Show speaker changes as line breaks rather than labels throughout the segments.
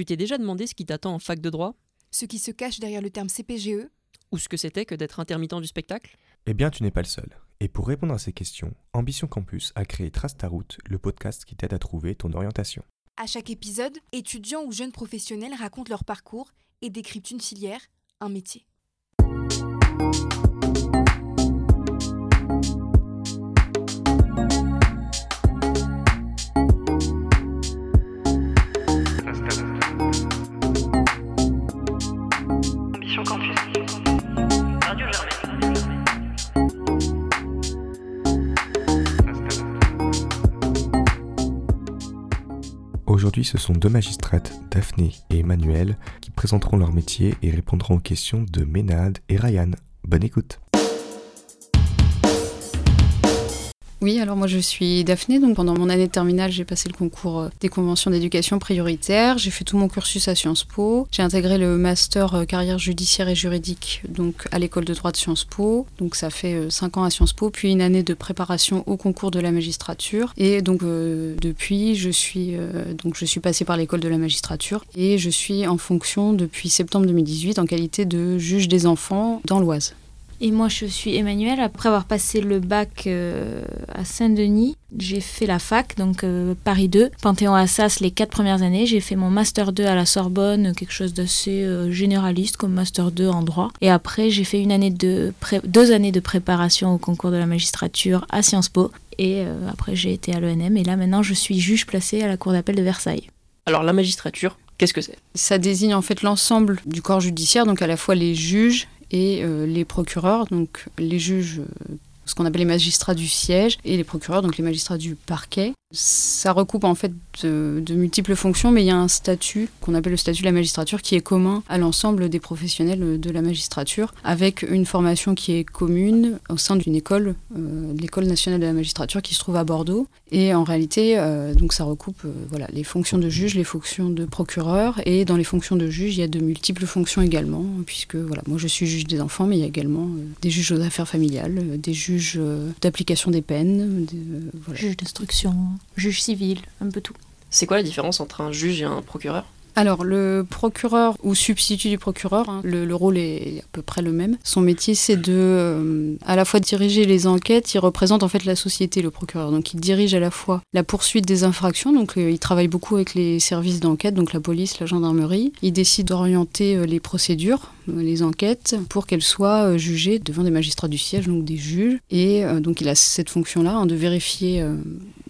Tu t'es déjà demandé ce qui t'attend en fac de droit?
Ce qui se cache derrière le terme CPGE
Ou ce que c'était que d'être intermittent du spectacle?
Eh bien, tu n'es pas le seul. Et pour répondre à ces questions, Ambition Campus a créé Trace ta route, le podcast qui t'aide à trouver ton orientation.
À chaque épisode, étudiants ou jeunes professionnels racontent leur parcours et décryptent une filière, un métier.
Aujourd'hui, ce sont deux magistrates, Daphné et Emmanuel, qui présenteront leur métier et répondront aux questions de Ménade et Ryan. Bonne écoute
Oui, alors moi je suis Daphné, donc pendant mon année de terminale j'ai passé le concours euh, des conventions d'éducation prioritaire, j'ai fait tout mon cursus à Sciences Po, j'ai intégré le master euh, carrière judiciaire et juridique donc à l'école de droit de Sciences Po, donc ça fait 5 ans à Sciences Po, puis une année de préparation au concours de la magistrature. Et donc euh, depuis je suis, euh, donc je suis passée par l'école de la magistrature et je suis en fonction depuis septembre 2018 en qualité de juge des enfants dans l'Oise.
Et moi, je suis Emmanuel. Après avoir passé le bac euh, à Saint-Denis, j'ai fait la fac, donc euh, Paris 2, Panthéon-Assas les quatre premières années. J'ai fait mon Master 2 à la Sorbonne, quelque chose d'assez euh, généraliste comme Master 2 en droit. Et après, j'ai fait une année de pré- deux années de préparation au concours de la magistrature à Sciences Po. Et euh, après, j'ai été à l'ENM. Et là, maintenant, je suis juge placé à la Cour d'appel de Versailles.
Alors la magistrature, qu'est-ce que c'est?
Ça désigne en fait l'ensemble du corps judiciaire, donc à la fois les juges et euh, les procureurs, donc les juges, euh, ce qu'on appelle les magistrats du siège, et les procureurs, donc les magistrats du parquet. Ça recoupe en fait de, de multiples fonctions, mais il y a un statut qu'on appelle le statut de la magistrature qui est commun à l'ensemble des professionnels de la magistrature, avec une formation qui est commune au sein d'une école, euh, l'école nationale de la magistrature qui se trouve à Bordeaux. Et en réalité, euh, donc ça recoupe euh, voilà, les fonctions de juge, les fonctions de procureur, et dans les fonctions de juge, il y a de multiples fonctions également, puisque voilà, moi je suis juge des enfants, mais il y a également euh, des juges aux affaires familiales, euh, des juges d'application des peines, des, voilà.
Juge d'instruction, juge civil, un peu tout.
C'est quoi la différence entre un juge et un procureur?
Alors, le procureur ou substitut du procureur, hein, le, le rôle est à peu près le même. Son métier, c'est de euh, à la fois diriger les enquêtes. Il représente en fait la société, le procureur. Donc, il dirige à la fois la poursuite des infractions. Donc, euh, il travaille beaucoup avec les services d'enquête, donc la police, la gendarmerie. Il décide d'orienter euh, les procédures, les enquêtes, pour qu'elles soient euh, jugées devant des magistrats du siège, donc des juges. Et euh, donc, il a cette fonction-là hein, de vérifier euh,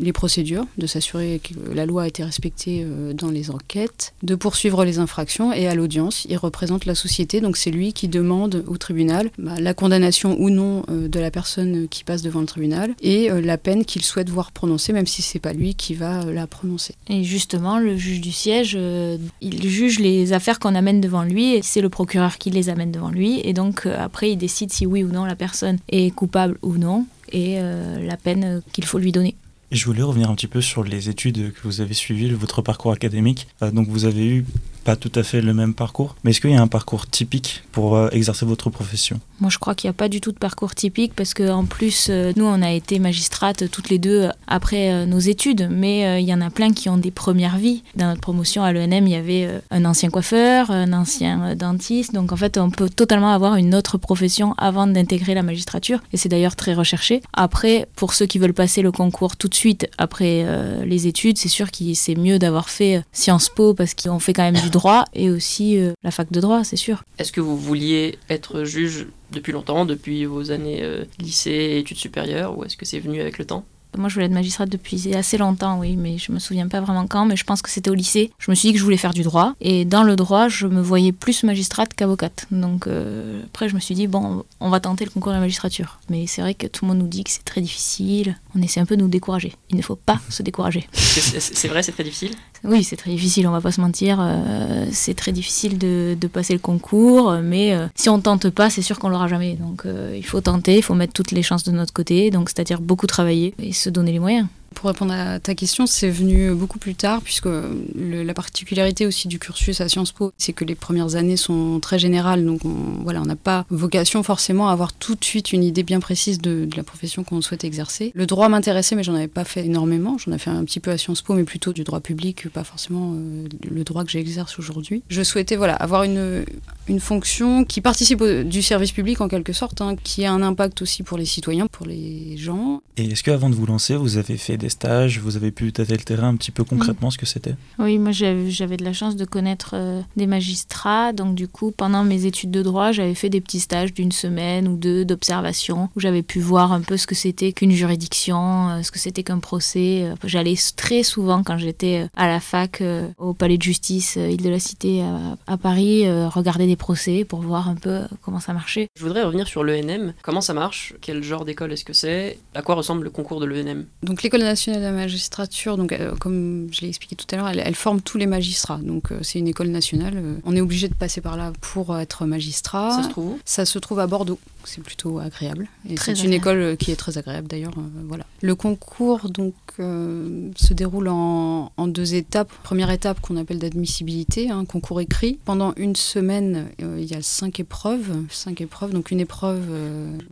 les procédures, de s'assurer que la loi a été respectée euh, dans les enquêtes, de poursuivre les infractions et à l'audience, il représente la société, donc c'est lui qui demande au tribunal bah, la condamnation ou non euh, de la personne qui passe devant le tribunal et euh, la peine qu'il souhaite voir prononcée, même si c'est pas lui qui va euh, la prononcer.
Et justement, le juge du siège, euh, il juge les affaires qu'on amène devant lui, et c'est le procureur qui les amène devant lui, et donc euh, après il décide si oui ou non la personne est coupable ou non, et euh, la peine euh, qu'il faut lui donner.
Je voulais revenir un petit peu sur les études que vous avez suivies, votre parcours académique. Donc vous avez eu pas tout à fait le même parcours, mais est-ce qu'il y a un parcours typique pour euh, exercer votre profession?
Moi, je crois qu'il n'y a pas du tout de parcours typique parce qu'en plus, euh, nous, on a été magistrates toutes les deux euh, après euh, nos études, mais euh, il y en a plein qui ont des premières vies. Dans notre promotion à l'ENM, il y avait euh, un ancien coiffeur, un ancien euh, dentiste, donc en fait, on peut totalement avoir une autre profession avant d'intégrer la magistrature, et c'est d'ailleurs très recherché. Après, pour ceux qui veulent passer le concours tout de suite après euh, les études, c'est sûr que c'est mieux d'avoir fait euh, Sciences Po parce qu'on fait quand même du droit, et aussi euh, la fac de droit, c'est sûr.
Est-ce que vous vouliez être juge depuis longtemps, depuis vos années euh, lycée études supérieures, ou est-ce que c'est venu avec le temps?
Moi, je voulais être magistrate depuis assez longtemps, oui, mais je me souviens pas vraiment quand, mais je pense que c'était au lycée. Je me suis dit que je voulais faire du droit, et dans le droit, je me voyais plus magistrate qu'avocate. Donc euh, après, je me suis dit, bon, on va tenter le concours de la magistrature. Mais c'est vrai que tout le monde nous dit que c'est très difficile, on essaie un peu de nous décourager. Il ne faut pas se décourager.
C'est vrai, c'est très difficile?
Oui, c'est très difficile, on va pas se mentir. euh, c'est très difficile de, de passer le concours, mais euh, si on tente pas, c'est sûr qu'on l'aura jamais. Donc il faut tenter, il faut mettre toutes les chances de notre côté, donc c'est-à-dire beaucoup travailler et se donner les moyens.
Pour répondre à ta question, c'est venu beaucoup plus tard, puisque la particularité aussi du cursus à Sciences Po, c'est que les premières années sont très générales, donc on n'a pas vocation forcément à avoir tout de suite une idée bien précise de, de la profession qu'on souhaite exercer. Le droit m'intéressait, mais j'en avais pas fait énormément. J'en ai fait un petit peu à Sciences Po, mais plutôt du droit public, pas forcément euh, le droit que j'exerce aujourd'hui. Je souhaitais voilà avoir une une fonction qui participe au- du service public en quelque sorte, hein, qui a un impact aussi pour les citoyens, pour les gens.
Et est-ce qu'avant de vous lancer, vous avez fait des stages, vous avez pu tâter le terrain un petit peu concrètement ce que c'était?
Oui, moi j'avais de la chance de connaître euh, des magistrats, donc du coup pendant mes études de droit, j'avais fait des petits stages d'une semaine ou deux d'observation où j'avais pu voir un peu ce que c'était qu'une juridiction, euh, ce que c'était qu'un procès. Euh, J'allais très souvent quand j'étais à la fac euh, au palais de justice euh, Île de la Cité à, à Paris, euh, regarder des procès pour voir un peu comment ça marchait.
Je voudrais revenir sur l'ENM. Comment ça marche? Quel genre d'école est-ce que c'est? À quoi ressemble le concours de l'ENM
Donc l'école nationale de la magistrature, donc euh, comme je l'ai expliqué tout à l'heure, elle, elle forme tous les magistrats. Donc euh, c'est une école nationale. euh, on est obligé de passer par là pour être magistrat.
Ça se trouve où?
Ça se trouve à Bordeaux. C'est plutôt agréable. Et c'est une école qui est très agréable d'ailleurs. euh, voilà. Le concours donc euh, se déroule en, en deux étapes. Première étape qu'on appelle d'admissibilité, un concours écrit. Pendant une semaine, euh, il y a cinq épreuves. Cinq épreuves. Donc une épreuve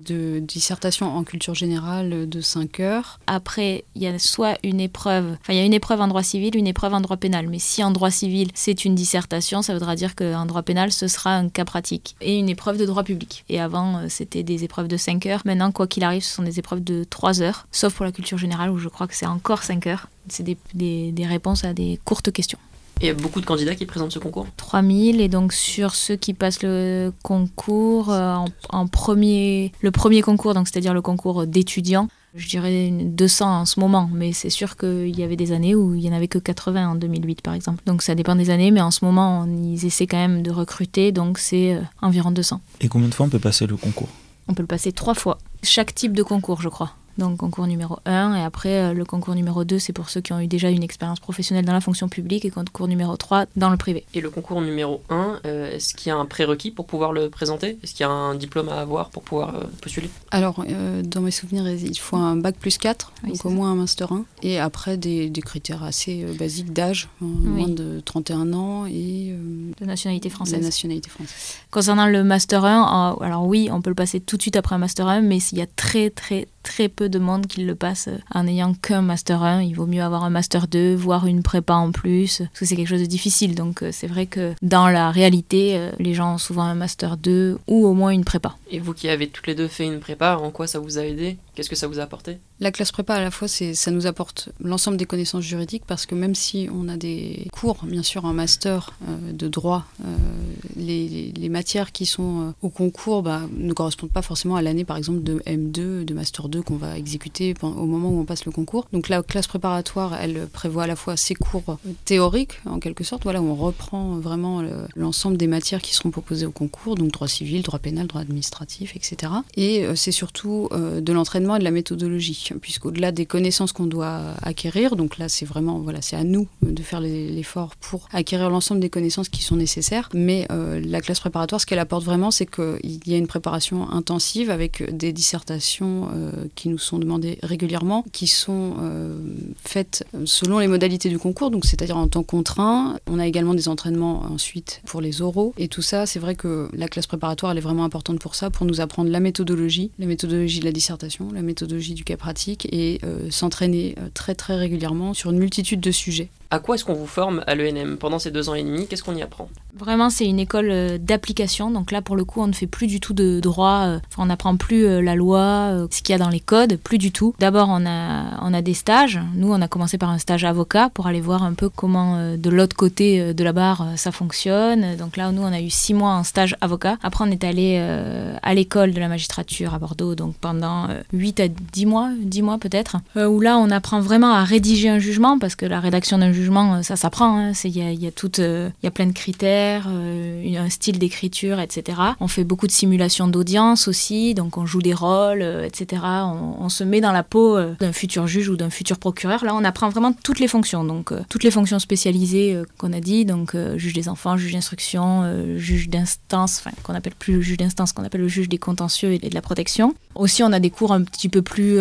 de dissertation en culture générale de 5 heures.
Après, il y a soit une épreuve, enfin il y a une épreuve en droit civil, une épreuve en droit pénal. Mais si en droit civil c'est une dissertation, ça voudra dire qu'en droit pénal ce sera un cas pratique et une épreuve de droit public. Et avant c'était des épreuves de 5 heures. Maintenant, quoi qu'il arrive, ce sont des épreuves de 3 heures, sauf pour la culture générale où je crois que c'est encore 5 heures. C'est des, des- des réponses à des courtes questions.
Et il y a beaucoup de candidats qui présentent ce concours?
3000 et donc sur ceux qui passent le concours euh, en, en premier le premier concours donc c'est-à-dire le concours d'étudiants je dirais une 200 en ce moment. Mais c'est sûr qu'il y avait des années où il y en avait que 80 en 2008 par exemple. Donc ça dépend des années mais en ce moment on, ils essaient quand même de recruter donc c'est euh, environ 200
Et combien de fois on peut passer le concours?
On peut le passer trois fois. Chaque type de concours je crois donc concours numéro 1 et après euh, le concours numéro 2 c'est pour ceux qui ont eu déjà une expérience professionnelle dans la fonction publique et concours numéro 3 dans le privé
Et le concours numéro 1, euh, est-ce qu'il y a un prérequis pour pouvoir le présenter? Est-ce qu'il y a un diplôme à avoir pour pouvoir euh, postuler?
Alors, euh, dans mes souvenirs, il faut un bac plus 4,
Oui,
donc au
ça.
moins un master 1. Et après, des, des critères assez euh, basiques d'âge, hein,
Oui.
moins de 31 ans et euh,
de nationalité française
nationalité française.
Concernant le Master 1, euh, alors oui, on peut le passer tout de suite après un Master 1, mais il y a très très très peu de monde qui le passe euh, en n'ayant qu'un Master 1. Il vaut mieux avoir un Master 2, voire une prépa en plus, parce que c'est quelque chose de difficile. Donc euh, c'est vrai que dans la réalité, euh, les gens ont souvent un Master 2 ou au moins une prépa.
Et vous qui avez toutes les deux fait une prépa, en quoi ça vous a aidé? Qu'est-ce que ça vous a apporté?
La classe prépa, à la fois, ça nous apporte l'ensemble des connaissances juridiques parce que même si on a des cours, bien sûr, en master euh, de droit, euh, les, matières qui sont euh, au concours bah, ne correspondent pas forcément à l'année, par exemple, de M2, de master 2 qu'on va exécuter au moment où on passe le concours. Donc la classe préparatoire, elle prévoit à la fois ses cours théoriques, en quelque sorte, voilà, où on reprend vraiment le- l'ensemble des matières qui seront proposées au concours, donc droit civil, droit pénal, droit administratif, etc. Et c'est surtout de l'entraînement et de la méthodologie, puisqu'au-delà des connaissances qu'on doit acquérir, donc là c'est vraiment, voilà, c'est à nous de faire l'effort pour acquérir l'ensemble des connaissances qui sont nécessaires, mais euh, la classe préparatoire, ce qu'elle apporte vraiment, c'est qu'il y a une préparation intensive avec des dissertations euh, qui nous sont demandées régulièrement, qui sont euh, faites selon les modalités du concours, donc c'est-à-dire en temps contraint. On a également des entraînements ensuite pour les oraux, et tout ça, c'est vrai que la classe préparatoire, elle est vraiment importante pour ça, pour nous apprendre la méthodologie, la méthodologie de la dissertation, la méthodologie du cas pratique, et euh, s'entraîner euh, très très régulièrement sur une multitude de sujets.
À quoi est-ce qu'on vous forme à l'ENM pendant ces deux ans et demi? Qu'est-ce qu'on y apprend?
Vraiment, c'est une école euh, d'application. Donc là, pour le coup, on ne fait plus du tout de droit. euh, on n'apprend plus euh, la loi, ce qu'il y a dans les codes, plus du tout. D'abord, on a, on a des stages. Nous, on a commencé par un stage avocat pour aller voir un peu comment, de l'autre côté de la barre, ça fonctionne. Donc là, nous, on a eu six mois en stage avocat. Après, on est allé à l'école de la magistrature à Bordeaux, donc pendant euh, 8 à 10 mois, 10 mois peut-être, où là, on apprend vraiment à rédiger un jugement, parce que la rédaction d'un jugement, ça s'apprend. hein. Il y, a, y, a y a plein de critères, euh, un style d'écriture, etc. On fait beaucoup de simulations d'audience aussi, donc on joue des rôles, euh, etc. On, se met dans la peau euh, d'un futur juge ou d'un futur procureur. Là, on apprend vraiment toutes les fonctions, donc toutes les fonctions spécialisées qu'on a dit, donc juge des enfants, juge d'instruction, juge d'instance, enfin qu'on appelle plus le juge d'instance, qu'on appelle le juge des contentieux et de la protection. Aussi, on a des cours un petit peu plus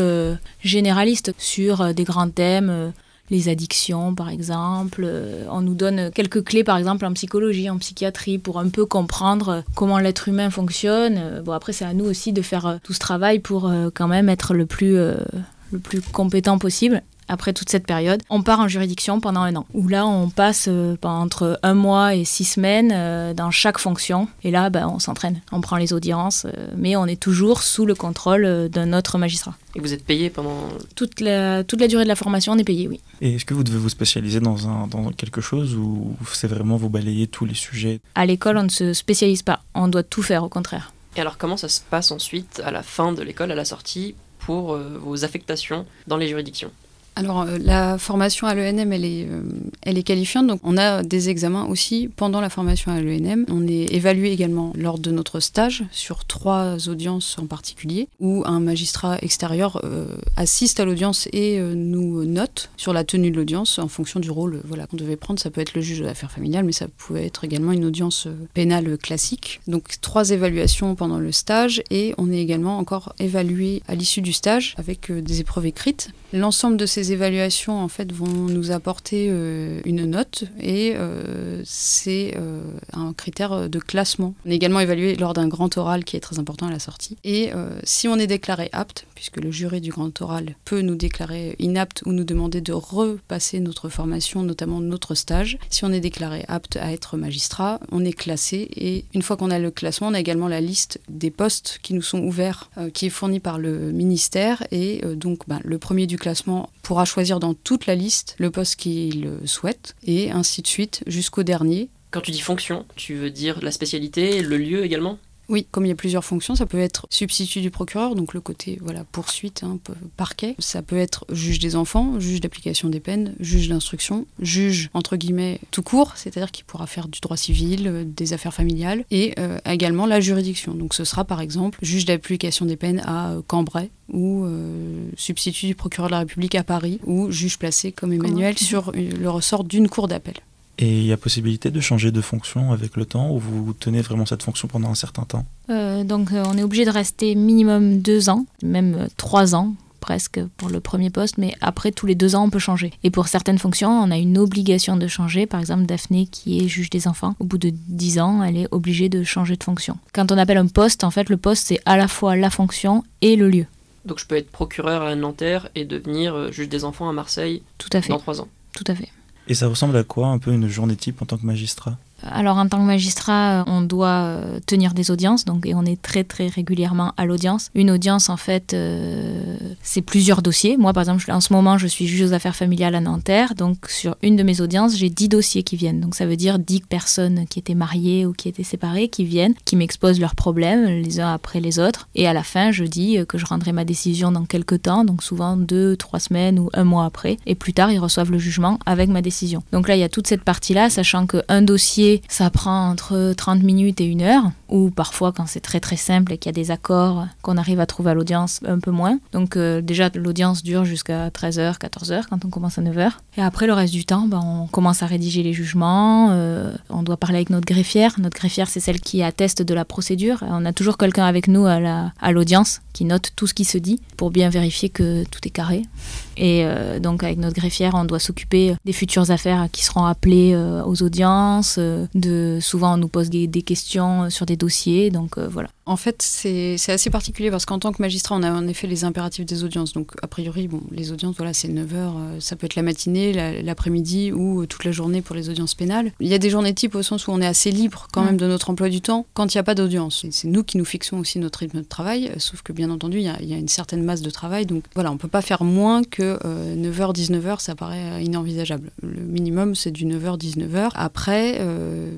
généralistes sur des grands thèmes. Les addictions, par exemple. Euh, on nous donne quelques clés, par exemple, en psychologie, en psychiatrie, pour un peu comprendre comment l'être humain fonctionne. Euh, Bon, après, c'est à nous aussi de faire euh, tout ce travail pour quand même être le plus, le plus compétent possible. Après toute cette période, on part en juridiction pendant un an, où là on passe euh, pendant entre un mois et six semaines euh, dans chaque fonction, et là ben, on s'entraîne, on prend les audiences, euh, mais on est toujours sous le contrôle d'un autre magistrat.
Et vous êtes payé pendant.
Toute la, toute la durée de la formation, on est payé, oui.
Et est-ce que vous devez vous spécialiser dans, un, dans quelque chose ou c'est vraiment vous balayer tous les sujets?
À l'école, on ne se spécialise pas, on doit tout faire au contraire.
Et alors, comment ça se passe ensuite, à la fin de l'école, à la sortie, pour euh, vos affectations dans les juridictions?
Alors, euh, la formation à l'ENM, elle, est, euh, elle est qualifiante. Donc, on a des examens aussi pendant la formation à l'ENM. On est évalué également lors de notre stage sur trois audiences en particulier, où un magistrat extérieur euh, assiste à l'audience et nous note sur la tenue de l'audience en fonction du rôle voilà, qu'on devait prendre. Ça peut être le juge de l'affaire familiale, mais ça pouvait être également une audience pénale classique. Donc, trois évaluations pendant le stage et on est également encore évalué à l'issue du stage avec des épreuves écrites. L'ensemble de ces évaluations en fait vont nous apporter euh, une note et euh, c'est euh, un critère de classement. On est également évalué lors d'un grand oral qui est très important à la sortie. Et si on est déclaré apte, puisque le jury du grand oral peut nous déclarer inapte ou nous demander de repasser notre formation, notamment notre stage, si on est déclaré apte à être magistrat, on est classé et une fois qu'on a le classement, on a également la liste des postes qui nous sont ouverts, qui est fournie par le ministère et donc ben, le premier du classement pourra choisir dans toute la liste le poste qu'il souhaite et ainsi de suite jusqu'au dernier.
Quand tu dis fonction, tu veux dire la spécialité, le lieu également?
Oui, comme il y a plusieurs fonctions, ça peut être substitut du procureur, donc le côté voilà poursuite, hein, parquet. Ça peut être juge des enfants, juge d'application des peines, juge d'instruction, juge entre guillemets tout court, c'est-à-dire qu'il pourra faire du droit civil, euh, des affaires familiales, et euh, également la juridiction. Donc ce sera par exemple juge d'application des peines à euh, Cambrai ou euh, substitut du procureur de la République à Paris ou juge placé comme Emmanuel sur le ressort d'une cour d'appel.
Et il y a possibilité de changer de fonction avec le temps ou vous tenez vraiment cette fonction pendant un certain temps?
Euh, donc euh, on est obligé de rester minimum deux ans, même euh, trois ans presque pour le premier poste, mais après tous les deux ans on peut changer. Et pour certaines fonctions, on a une obligation de changer. Par exemple, Daphné qui est juge des enfants, au bout de dix ans, elle est obligée de changer de fonction. Quand on appelle un poste, en fait, le poste c'est à la fois la fonction et le lieu.
Donc je peux être procureur à Nanterre et devenir juge des enfants à Marseille
Tout à fait.
dans trois ans.
Tout à fait.
Et ça ressemble à quoi un peu une journée type en tant que magistrat?
Alors en tant que magistrat, on doit euh, tenir des audiences, donc et on est très très régulièrement à l'audience. Une audience en fait, euh, c'est plusieurs dossiers. Moi par exemple, en ce moment, je suis juge aux affaires familiales à Nanterre, donc sur une de mes audiences, j'ai 10 dossiers qui viennent. Donc ça veut dire 10 personnes qui étaient mariées ou qui étaient séparées qui viennent, qui m'exposent leurs problèmes les uns après les autres. Et à la fin, je dis euh, que je rendrai ma décision dans quelques temps, donc souvent deux, trois semaines ou un mois après. Et plus tard, ils reçoivent le jugement avec ma décision. Donc là, il y a toute cette partie-là, sachant qu'un dossier, ça prend entre 30 minutes et une heure, ou parfois quand c'est très très simple et qu'il y a des accords qu'on arrive à trouver à l'audience, un peu moins. Donc euh, déjà, l'audience dure jusqu'à 13h, 14h quand on commence à 9h. Et après, le reste du temps, ben, on commence à rédiger les jugements, euh, on doit parler avec notre greffière. Notre greffière, c'est celle qui atteste de la procédure. On a toujours quelqu'un avec nous à la- à l'audience qui note tout ce qui se dit pour bien vérifier que tout est carré. Et euh, donc avec notre greffière, on doit s'occuper des futures affaires qui seront appelées euh, aux audiences. euh, de, souvent, on nous pose des, des questions sur des dossiers. Donc euh, voilà.
En fait, c'est assez particulier parce qu'en tant que magistrat, on a en effet les impératifs des audiences. Donc, a priori, bon, les audiences, voilà, c'est 9 heures. euh, ça peut être la matinée, la- l'après-midi ou toute la journée pour les audiences pénales. Il y a des journées types au sens où on est assez libre quand même de notre emploi du temps quand il n'y a pas d'audience. C'est nous qui nous fixons aussi notre rythme de travail, sauf que bien entendu, il y, a- il y a une certaine masse de travail. Donc voilà, on ne peut pas faire moins que 9h, 19h, ça paraît euh, inenvisageable. Le minimum, c'est du 9h, 19h. Après, euh,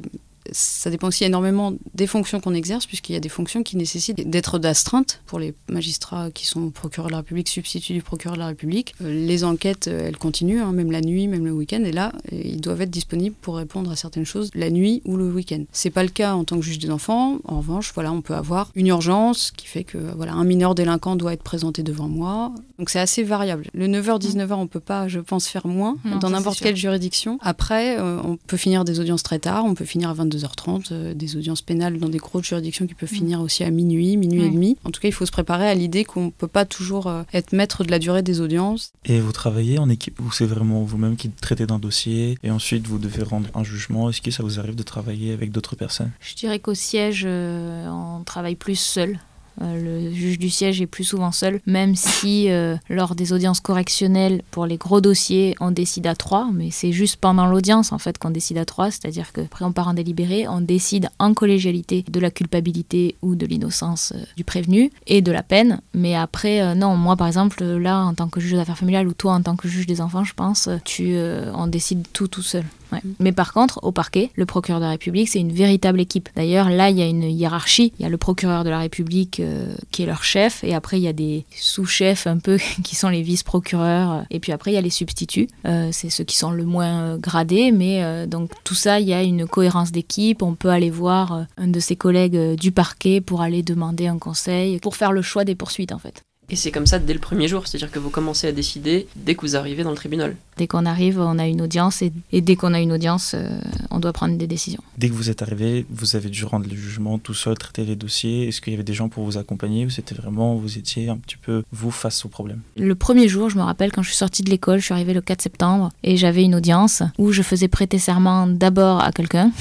ça dépend aussi énormément des fonctions qu'on exerce, puisqu'il y a des fonctions qui nécessitent d'être d'astreinte pour les magistrats qui sont procureurs de la République, substituts du procureur de la République. Euh, les enquêtes, euh, elles continuent, hein, même la nuit, même le week-end, et là, euh, ils doivent être disponibles pour répondre à certaines choses la nuit ou le week-end. C'est pas le cas en tant que juge des enfants. En revanche, voilà, on peut avoir une urgence qui fait que voilà, un mineur délinquant doit être présenté devant moi. Donc c'est assez variable. Le 9h, 19h, on peut pas, je pense, faire moins
Non,
dans n'importe quelle juridiction. Après, euh, on peut finir des audiences très tard, on peut finir à 22h30, euh, des audiences pénales dans des grosses juridictions qui peuvent finir aussi à minuit, minuit et demi. En tout cas, il faut se préparer à l'idée qu'on peut pas toujours euh, être maître de la durée des audiences.
Et vous travaillez en équipe ou c'est vraiment vous-même qui traitez d'un dossier et ensuite vous devez rendre un jugement? Est-ce que ça vous arrive de travailler avec d'autres personnes?
Je dirais qu'au siège, euh, on travaille plus seul. Euh, le juge du siège est plus souvent seul, même si euh, lors des audiences correctionnelles, pour les gros dossiers, on décide à trois, mais c'est juste pendant l'audience en fait qu'on décide à trois, c'est-à-dire qu'après on part en délibéré, on décide en collégialité de la culpabilité ou de l'innocence euh, du prévenu et de la peine, mais après, non, moi par exemple, là en tant que juge d'affaires familiales ou toi en tant que juge des enfants, je pense, tu, on décide tout tout seul. Ouais. Mais par contre, au parquet, le procureur de la République, c'est une véritable équipe. D'ailleurs, là, il y a une hiérarchie. Il y a le procureur de la République euh, qui est leur chef, et après, il y a des sous-chefs un peu qui sont les vice-procureurs. Et puis après, il y a les substituts. Euh, c'est ceux qui sont le moins euh, gradés, mais euh, donc tout ça, il y a une cohérence d'équipe. On peut aller voir euh, un de ses collègues euh, du parquet pour aller demander un conseil, pour faire le choix des poursuites, en fait.
Et c'est comme ça dès le premier jour, c'est-à-dire que vous commencez à décider dès que vous arrivez dans le tribunal.
Dès qu'on arrive, on a une audience, et, et dès qu'on a une audience, euh, on doit prendre des décisions.
Dès que vous êtes arrivé, vous avez dû rendre le jugement tout seul, traiter les dossiers. Est-ce qu'il y avait des gens pour vous accompagner ou c'était vraiment, vous étiez un petit peu vous face au problème?
Le premier jour, je me rappelle quand je suis sortie de l'école, je suis arrivée le 4 septembre et j'avais une audience où je faisais prêter serment d'abord à quelqu'un,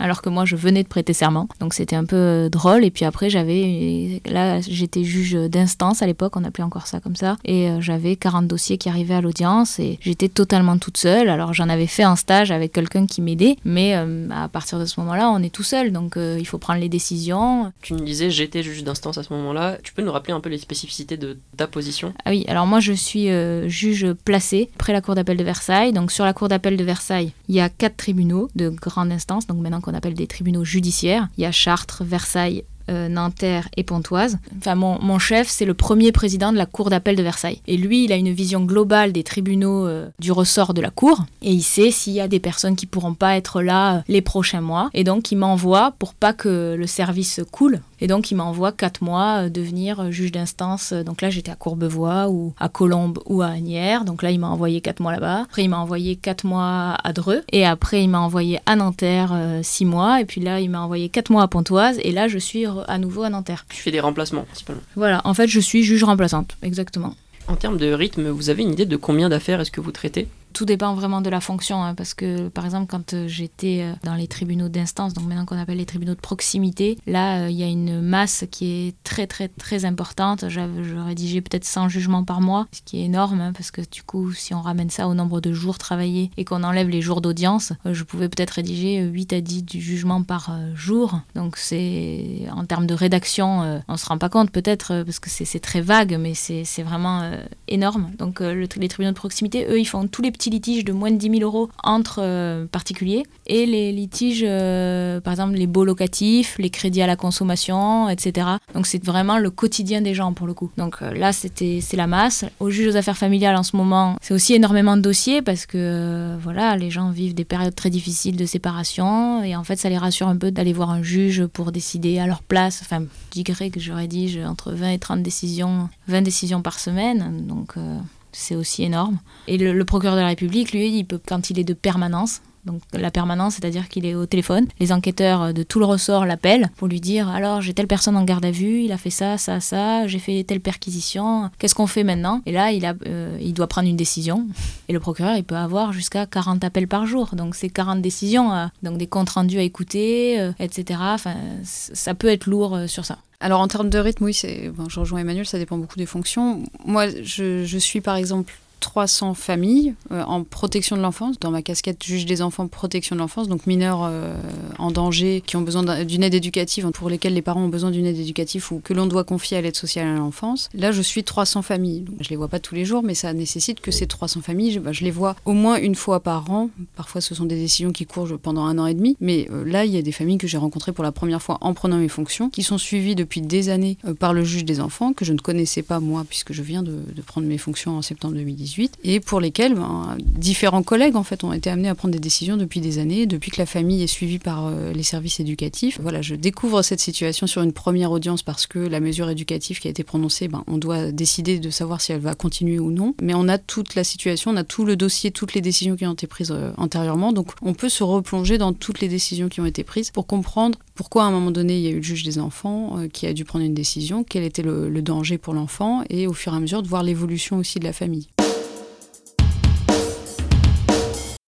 alors que moi je venais de prêter serment. Donc c'était un peu euh, drôle. Et puis après, j'avais. Là, j'étais juge d'instance à l'époque, on appelait encore ça comme ça. Et euh, j'avais 40 dossiers qui arrivaient à l'audience et j'étais totalement toute seule. Alors j'en avais fait un stage avec quelqu'un qui m'aidait, mais euh, à partir de ce moment-là, on est tout seul. Donc euh, il faut prendre les décisions.
Tu me disais, j'étais juge d'instance à ce moment-là. Tu peux nous rappeler un peu les spécificités de ta position?
Ah oui, alors moi je suis euh, juge placé près la cour d'appel de Versailles. Donc sur la cour d'appel de Versailles, il y a quatre tribunaux de grande instance, donc maintenant qu'on appelle des tribunaux judiciaires. Il y a Chartres, Versailles, euh, Nanterre et Pontoise. Enfin, mon, mon chef, c'est le premier président de la cour d'appel de Versailles. Et lui, il a une vision globale des tribunaux euh, du ressort de la cour. Et il sait s'il y a des personnes qui pourront pas être là euh, les prochains mois. Et donc, il m'envoie pour pas que le service coule. Et donc, il m'envoie quatre mois euh, devenir euh, juge d'instance. Donc là, j'étais à Courbevoie ou à Colombes ou à Agnières. Donc là, il m'a envoyé quatre mois là-bas. Après, il m'a envoyé quatre mois à Dreux. Et après, il m'a envoyé à Nanterre euh, six mois. Et puis là, il m'a envoyé quatre mois à Pontoise. Et là, je suis à nouveau à Nanterre.
Tu fais des remplacements, principalement.
Voilà, en fait, je suis juge remplaçante. Exactement.
En termes de rythme, vous avez une idée de combien d'affaires est-ce que vous traitez?
Tout dépend vraiment de la fonction, hein, parce que par exemple, quand euh, j'étais euh, dans les tribunaux d'instance, donc maintenant qu'on appelle les tribunaux de proximité, là, euh, il y a une masse qui est très très très importante. J'avais- Je rédigeais peut-être 100 jugements par mois, ce qui est énorme, hein, parce que du coup, si on ramène ça au nombre de jours travaillés et qu'on enlève les jours d'audience, je pouvais peut-être rédiger euh, 8 à 10 du jugement par jour. Donc c'est en termes de rédaction, on se rend pas compte peut-être, parce que c'est très vague, mais c'est vraiment énorme. Donc les tribunaux de proximité, eux, ils font tous les petits litiges de moins de 10 000 euros entre euh, particuliers et les litiges, euh, par exemple les baux locatifs, les crédits à la consommation, etc. Donc c'est vraiment le quotidien des gens pour le coup. Donc euh, là, c'était c'est la masse. Au juge aux affaires familiales en ce moment, c'est aussi énormément de dossiers parce que voilà, les gens vivent des périodes très difficiles de séparation et en fait, ça les rassure un peu d'aller voir un juge pour décider à leur place. Enfin, je dirais que je rédige entre 20 et 30 décisions, 20 décisions par semaine. Donc c'est aussi énorme. Et le, procureur de la République, lui, il peut, quand il est de permanence, donc la permanence, c'est-à-dire qu'il est au téléphone, les enquêteurs de tout le ressort l'appellent pour lui dire alors j'ai telle personne en garde à vue, il a fait ça, ça, ça, j'ai fait telle perquisition, qu'est-ce qu'on fait maintenant? Et là, il, a, euh, il doit prendre une décision. Et le procureur, il peut avoir jusqu'à 40 appels par jour. Donc c'est 40 décisions, euh, donc des comptes rendus à écouter, euh, etc. Enfin, ça peut être lourd euh, sur ça.
Alors en termes de rythme, oui, bon, je rejoins Emmanuel, ça dépend beaucoup des fonctions. Moi, je suis par exemple 300 familles euh, en protection de l'enfance, dans ma casquette juge des enfants protection de l'enfance, donc mineurs euh, en danger qui ont besoin d'un- d'une aide éducative, pour lesquels les parents ont besoin d'une aide éducative ou que l'on doit confier à l'aide sociale à l'enfance. Là, je suis 300 familles. Donc, je les vois pas tous les jours, mais ça nécessite que ces 300 familles, je, bah, je les vois au moins une fois par an. Parfois, ce sont des décisions qui courent pendant un an et demi, mais euh, là, il y a des familles que j'ai rencontrées pour la première fois en prenant mes fonctions, qui sont suivies depuis des années par le juge des enfants, que je ne connaissais pas moi, puisque je viens de, de prendre mes fonctions en septembre 2018, et pour lesquelles ben, différents collègues en fait ont été amenés à prendre des décisions depuis des années, depuis que la famille est suivie par euh, les services éducatifs. Voilà, je découvre cette situation sur une première audience parce que la mesure éducative qui a été prononcée, ben, on doit décider de savoir si elle va continuer ou non. Mais on a toute la situation, on a tout le dossier, toutes les décisions qui ont été prises euh, antérieurement, donc on peut se replonger dans toutes les décisions qui ont été prises pour comprendre pourquoi à un moment donné il y a eu le juge des enfants euh, qui a dû prendre une décision, quel était le danger pour l'enfant, et au fur et à mesure de voir l'évolution aussi de la famille.